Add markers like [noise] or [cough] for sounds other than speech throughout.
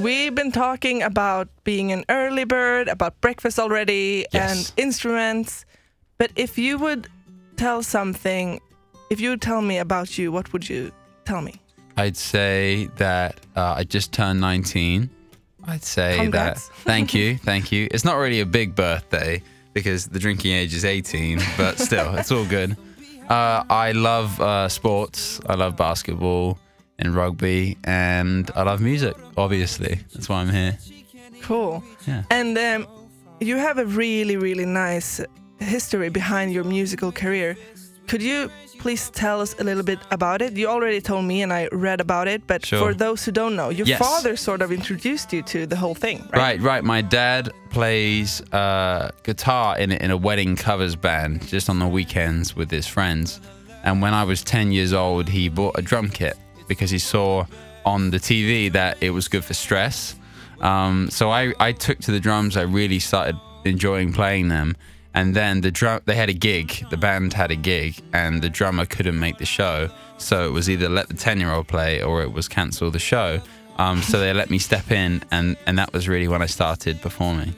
We've been talking about being an early bird, about breakfast already, Yes. and instruments. But if you would tell something, if you would tell me about you, what would you tell me? I'd say that uh, I just turned 19. I'd say Congrats. that. Thank you, [laughs] thank you. It's not really a big birthday because the drinking age is 18, but still, it's all good. Uh, I love uh, sports. I love basketball and rugby, and I love music. Obviously, that's why I'm here. Cool. Yeah. And um, you have a really, really nice history behind your musical career. Could you please tell us a little bit about it? You already told me and I read about it, but Sure. for those who don't know, your Yes. father sort of introduced you to the whole thing, right? Right, right. My dad plays uh, guitar in in a wedding covers band just on the weekends with his friends. And when I was 10 years old, he bought a drum kit because he saw on the TV that it was good for stress. Um, so I, I took to the drums. I really started enjoying playing them. And then the drum, they had a gig. The band had a gig, and the drummer couldn't make the show. So it was either let the 10 year old play or it was cancel the show. Um, so they let me step in, and, and that was really when I started performing.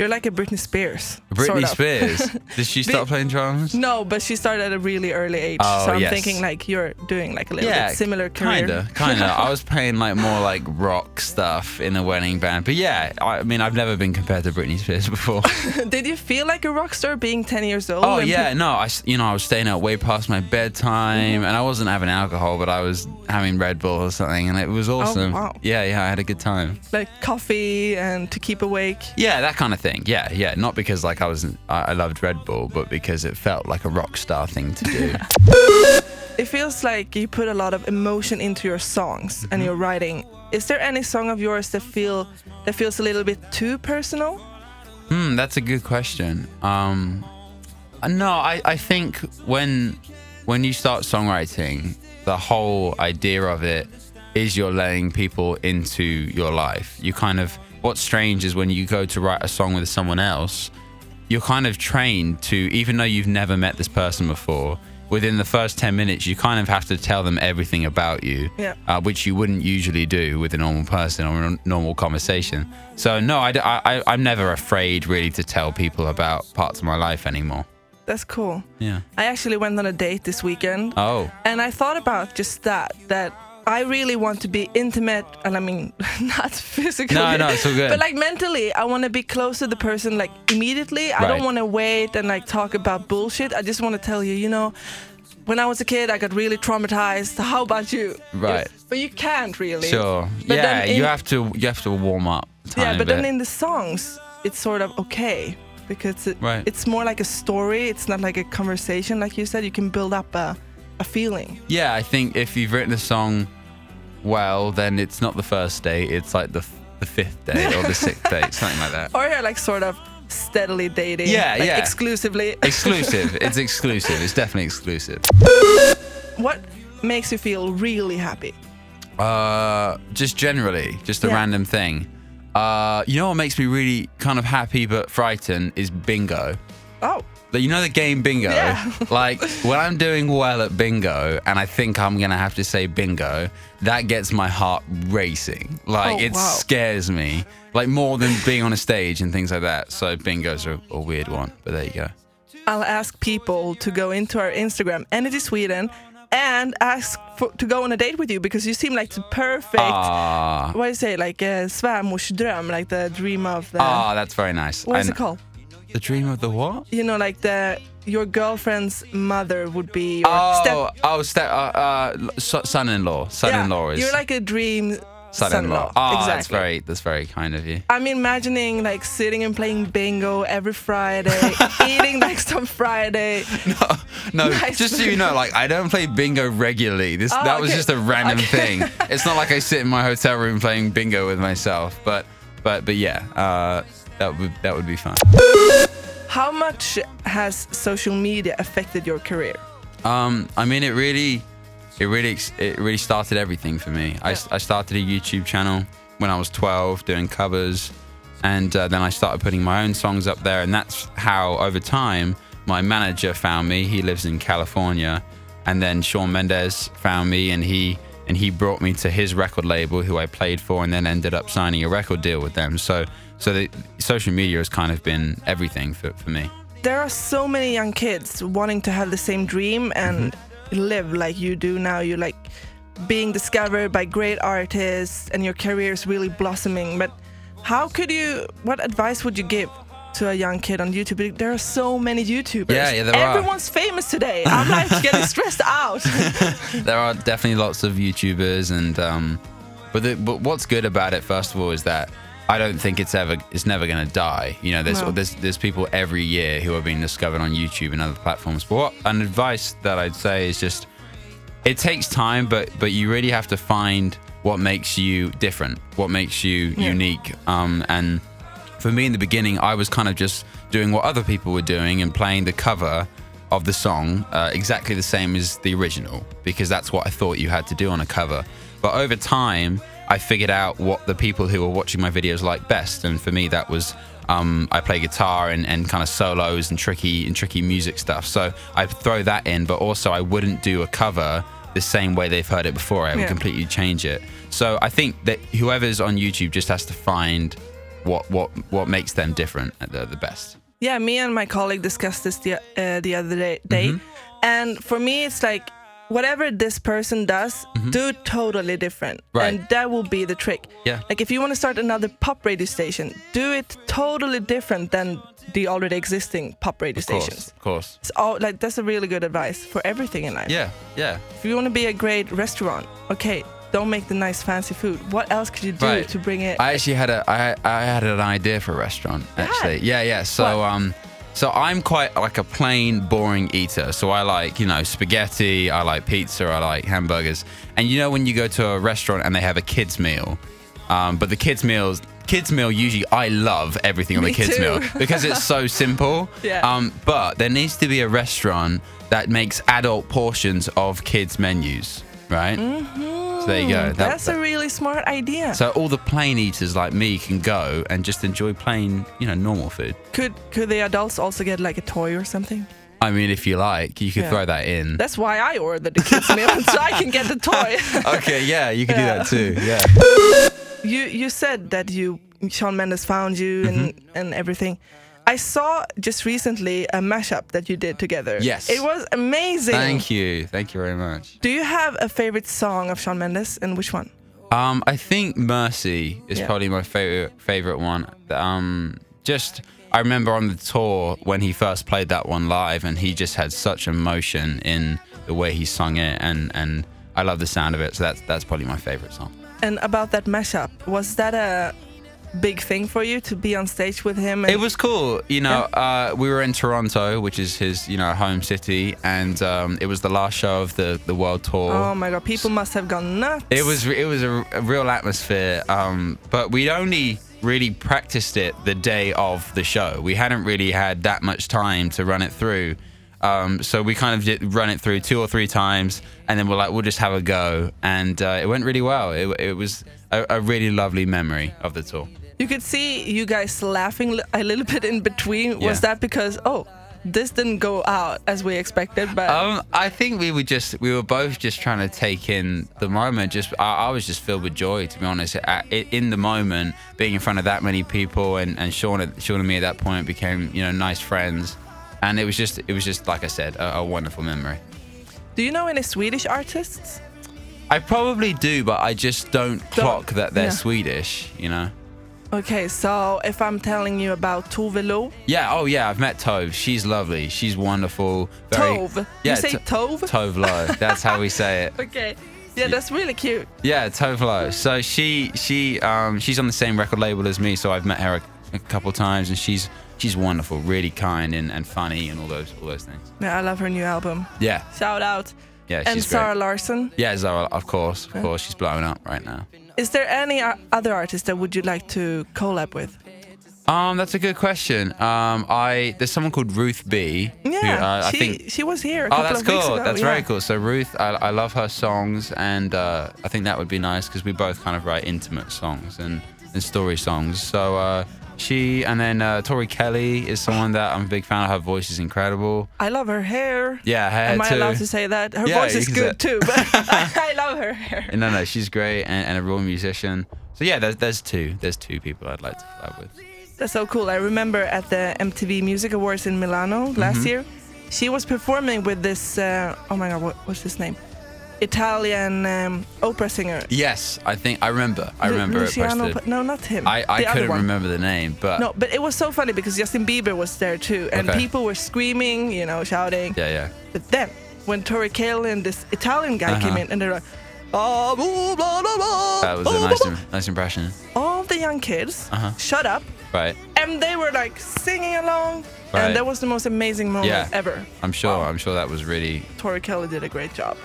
You're like a Britney Spears. Britney sort of. Spears. [laughs] Did she start playing drums? No, but she started at a really early age. Oh, so I'm yes. thinking like you're doing like a little bit similar career. Kinda, kinda. [laughs] I was playing like more like rock stuff in a wedding band, but yeah, I, mean, I've never been compared to Britney Spears before. [laughs] Did you feel like a rock star being 10 years old? oh yeah, no, I, you know, I was staying out way past my bedtime, and I wasn't having alcohol, but I was having Red Bull or something, and it was oh, awesome. Oh, wow. Yeah, yeah, I had a good time. Like coffee and to keep awake. Yeah, that kind of thing. Yeah, yeah. Not because like I was, I, I loved Red Bull, but because it felt like a rock star thing to do. [laughs] It feels like you put a lot of emotion into your songs Mm-hmm. and your writing. Is there any song of yours that feel that feels a little bit too personal? Hmm, that's a good question. Um, uh, no, I, I think when when you start songwriting, the whole idea of it is you're letting people into your life. You kind of what's strange is when you go to write a song with someone else, you're kind of trained to even though you've never met this person before. Within the first 10 minutes, you kind of have to tell them everything about you, Yeah. uh, which you wouldn't usually do with a normal person or a normal conversation. So, no, I, I, I'm never afraid really to tell people about parts of my life anymore. That's cool. Yeah. I actually went on a date this weekend Oh, and I thought about just that that I really want to be intimate and I mean [laughs] not physically. No, no, it's all good. But like mentally, I want to be close to the person like immediately. I don't want to wait and like talk about bullshit. I just want to tell you, you know, when I was a kid, I got really traumatized. [laughs] How about you? Right. But you can't really. sure. But yeah, in- you have to you have to warm up. Yeah, but bit. then in the songs, it's sort of okay because it, Right. it's more like a story. It's not like a conversation, like you said. You can build up a, a feeling. Yeah, I think if you've written a song well, then it's not the first date. It's like the the fifth date or the sixth [laughs] date, something like that. Or you're like sort of steadily dating. Yeah, like yeah. Exclusively. [laughs] Exclusive. It's exclusive. It's definitely exclusive. what makes you feel really happy? Uh, just generally, just a Yeah. random thing. Uh, you know what makes me really kind of happy but frightened is bingo. Oh, you know the game bingo? Yeah. [laughs] like when I'm doing well at bingo and I think I'm gonna have to say bingo, that gets my heart racing. Like Oh, it wow. scares me. Like more than being on a stage and things like that. So bingo's a, a weird one, but there you go. I'll ask people to go into our Instagram, Energy Sweden, and ask for, to go on a date with you because you seem like the perfect. Ah, What do you say? Like a svärmorsdröm, like the dream of the. ah, that's very nice. what is it called? The dream of the what? You know, like the your girlfriend's mother would be your step. Oh, oh, uh, uh, son-in-law. Son-in-law is You're like a dream son-in-law. Oh, exactly. that's very, that's very kind of you. I'm imagining like sitting and playing bingo every Friday, [laughs] eating like some Friday. [laughs] No, [laughs] Nice. just so you know, like I don't play bingo regularly. This Oh, that was okay. just a random Okay. thing. It's not like I sit in my hotel room playing bingo with myself. But but but yeah, uh, that would that would be fun. How much has social media affected your career? Um, I mean, it really, it really, it really started everything for me. I, I started a YouTube channel when I was 12, doing covers, and uh, then I started putting my own songs up there, and that's how, over time, my manager found me. He lives in California, and then Shawn Mendes found me, and he and he brought me to his record label, who I played for, and then ended up signing a record deal with them. So, so the social media has kind of been everything for, for me. There are so many young kids wanting to have the same dream and live like you do now. You're like being discovered by great artists, and your career is really blossoming. But how could you? What advice would you give? To a young kid on YouTube, there are so many YouTubers. Yeah, yeah, there are. Everyone's famous today. I'm like [laughs] getting stressed out. [laughs] there are definitely lots of YouTubers, and um, but the, but what's good about it, first of all, is that I don't think it's ever it's never going to die. You know, there's No. there's there's people every year who are being discovered on YouTube and other platforms. But what an advice that I'd say is just it takes time, but but you really have to find what makes you different, what makes you Yeah. unique. Um, and for me in the beginning, I was kind of just doing what other people were doing and playing the cover of the song uh, exactly the same as the original because that's what I thought you had to do on a cover. But over time, I figured out what the people who were watching my videos like best, and for me, that was um, I play guitar and, and kind of solos and tricky and tricky music stuff. So I throw that in, but also I wouldn't do a cover the same way they've heard it before. I would Yeah. completely change it. So I think that whoever's on YouTube just has to find what what what makes them different at the, the best. Yeah, me and my colleague discussed this the, uh, the other day, day. Mm-hmm. and for me, it's like whatever this person does, do totally different, Mm-hmm. Right. and that will be the trick. Yeah. Like if you want to start another pop radio station, do it totally different than the already existing pop radio Of course, stations. of course. It's all like that's a really good advice for everything in life. Yeah, yeah. If you want to be a great restaurant, okay, don't make the nice fancy food. What else could you do Right. to bring it? I actually had a I I had an idea for a restaurant actually. Yeah, yeah. So What? um so I'm quite like a plain boring eater. So I like, you know, spaghetti, I like pizza, I like hamburgers. And you know when you go to a restaurant and they have a kids meal, um, but the kids meals kids meal usually I love everything on Me the kids too. meal because it's so [laughs] simple. Yeah. Um but there needs to be a restaurant that makes adult portions of kids menus, right? So there you go. That- that's that- a really smart idea. so all the plain eaters like me can go and just enjoy plain, you know, normal food. Could could the adults also get like a toy or something? I mean, if you like, you could Yeah. throw that in. That's why I ordered the kids [laughs] meal so I can get the toy. [laughs] okay, yeah, you could do that too. Yeah. you you said that you Shawn Mendes found you and Mm-hmm. and everything. I saw just recently a mashup that you did together. Yes. It was amazing. Thank you. Thank you very much. Do you have a favorite song of Shawn Mendes and which one? Um, I think Mercy is Yeah. probably my favorite favorite one. Um, just I remember on the tour when he first played that one live, and he just had such emotion in the way he sung it, and and I love the sound of it. So that's that's probably my favorite song. And about that mashup, was that a big thing for you to be on stage with him? And It was cool. You know, uh, we were in Toronto, which is his, you know, home city, and um, it was the last show of the the world tour. Oh my god, people must have gone nuts. It was it was a, a real atmosphere, um, but we'd only really practiced it the day of the show. We hadn't really had that much time to run it through, um, so we kind of did run it through two or three times, and then we're like, we'll just have a go, and uh, it went really well. It, it was a, a really lovely memory of the tour. You could see you guys laughing a little [laughs] bit in between. Was that because oh, this didn't go out as we expected? But Um, I think we were just we were both just trying to take in the moment. Just I, I was just filled with joy, to be honest. I- in the moment, being in front of that many people, and and Shawn, Shawn and me at that point became you know nice friends, and it was just it was just like I said, a, a wonderful memory. do you know any Swedish artists? I probably do, but I just don't clock that they're yeah. Swedish. You know. Okay, so if I'm telling you about Tove Lo, Yeah. Oh yeah. I've met Tove. She's lovely. She's wonderful. Very, Tove. Yeah. you say Tove? Tove Lo. That's how we say it. [laughs] Okay. Yeah, that's really cute. Yeah, Tove Lo. So she she um she's on the same record label as me, so I've met her a, a couple times, and she's she's wonderful, really kind and, and funny, and all those all those things. Yeah, I love her new album. Yeah, Shout out. yeah, and Zara great. Larsson. Yeah, Zara, of course, of course, she's blowing up right now. Is there any other artist that would you like to collab with? Um, that's a good question. Um, I there's someone called Ruth B. who, Yeah, uh, I she think. she was here a Oh, couple that's of weeks cool. ago. That's yeah. very cool. So Ruth, I, I love her songs, and uh, I think that would be nice because we both kind of write intimate songs and, and story songs. So uh, She and then uh, Tori Kelly is someone that I'm a big fan of. Her voice is incredible. I love her hair. Yeah, her hair Am I allowed to say that? Her Yeah, voice is good too, but [laughs] [laughs] I love her hair. No, no, she's great and, and a real musician. So yeah, there's there's two. There's two people I'd like to collab with. That's so cool. I remember at the MTV Music Awards in Milano Mm-hmm. last year, she was performing with this. Uh, oh my God, what, what's his name? Italian um, opera singer. Yes, I think I remember. I Lu- remember it Luciano. posted. Pa- no, not him. I, I couldn't one. remember the name, but No, but it was so funny because Justin Bieber was there too, and Okay. people were screaming, you know, shouting. yeah, yeah. But then, when Tori Kelly and this Italian guy came Uh-huh. in, and they're like, "Ah, blah, blah, blah, blah, That was a nice im- nice impression. All the young kids Uh-huh. shut up, Right. and they were like singing along, Right. and that was the most amazing moment Yeah. ever. I'm sure. I'm sure that was really Tori Kelly did a great job.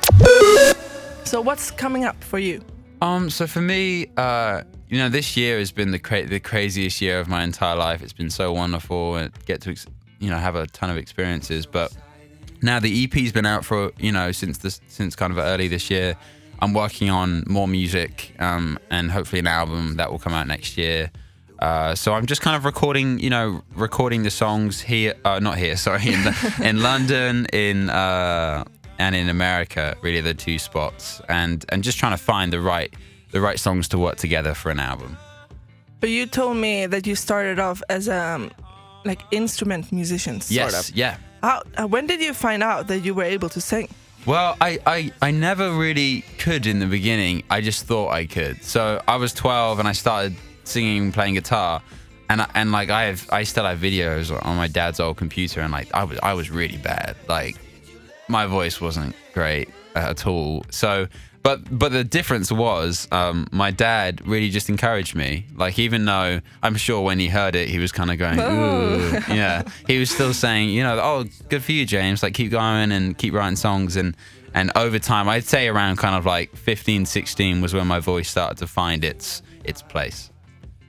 So what's coming up for you? Um, so for me, uh, you know, this year has been the cra- the craziest year of my entire life. It's been so wonderful and get to, ex- you know, have a ton of experiences. But now the EP's been out for, you know, since this, since kind of early this year. I'm working on more music, um, and hopefully an album that will come out next year. Uh, so I'm just kind of recording, you know, recording the songs here, uh, not here, [laughs] sorry, in, in London, in uh, and in America, really the two spots, and and just trying to find the right the right songs to work together for an album. But you told me that you started off as um, like instrument musician, sort Yes, of. yeah. How, uh, when did you find out that you were able to sing? Well, I, I, I never really could in the beginning. I just thought I could. So I was 12 and I started singing playing guitar. And, I- and like I have, I still have videos on my dad's old computer, and like I was, I was really bad. Like my voice wasn't great at all. So, but but the difference was, um, my dad really just encouraged me. Like even though I'm sure when he heard it, he was kind of going, ooh, yeah. [laughs] He was still saying, you know, oh, good for you, James. Like keep going and keep writing songs and. And over time, I'd say around kind of like 15, 16 was when my voice started to find its its place.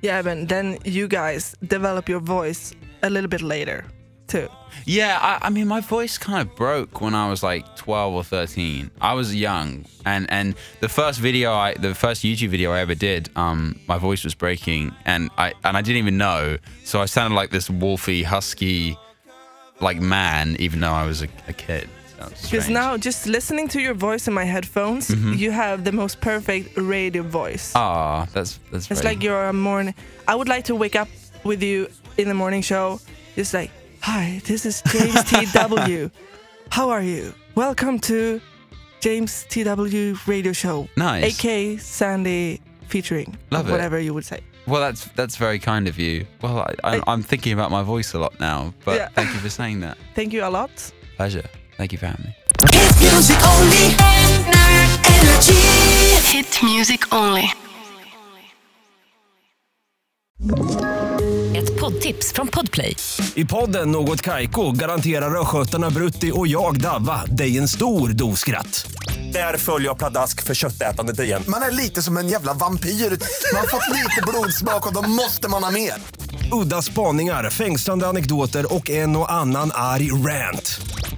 Yeah, but then you guys develop your voice a little bit later, too. Yeah, I, I mean, my voice kind of broke when I was like 12 or 13. I was young, and and the first video, I the first YouTube video I ever did, um, my voice was breaking, and I and I didn't even know, so I sounded like this wolfy, husky, like man, even though I was a, a kid. Because now, just listening to your voice in my headphones, Mm-hmm. you have the most perfect radio voice. ah, that's that's. It's very- like you're a morning. I would like to wake up with you in the morning show, just like, "Hi, this is James [laughs] T.W. How are you? Welcome to James T.W. Radio Show, Nice. aka Sandy featuring, Love it. whatever you would say." Well, that's that's very kind of you. Well, I, I'm thinking about my voice a lot now, but Yeah. thank you for saying that. [laughs] Thank you a lot. Pleasure. Thank you for having me. Hit music only. Energy. Hit music only. Ett poddtips från Podplay. I podden Något Kaiko garanterar östgötarna Brutti och jag, Davva, dig en stor dos skratt. Där följer jag pladask för köttätandet igen. Man är lite som en jävla vampyr. Man har fått lite blodsmak och då måste man ha mer. Udda spaningar, fängslande anekdoter och en och annan arg rant.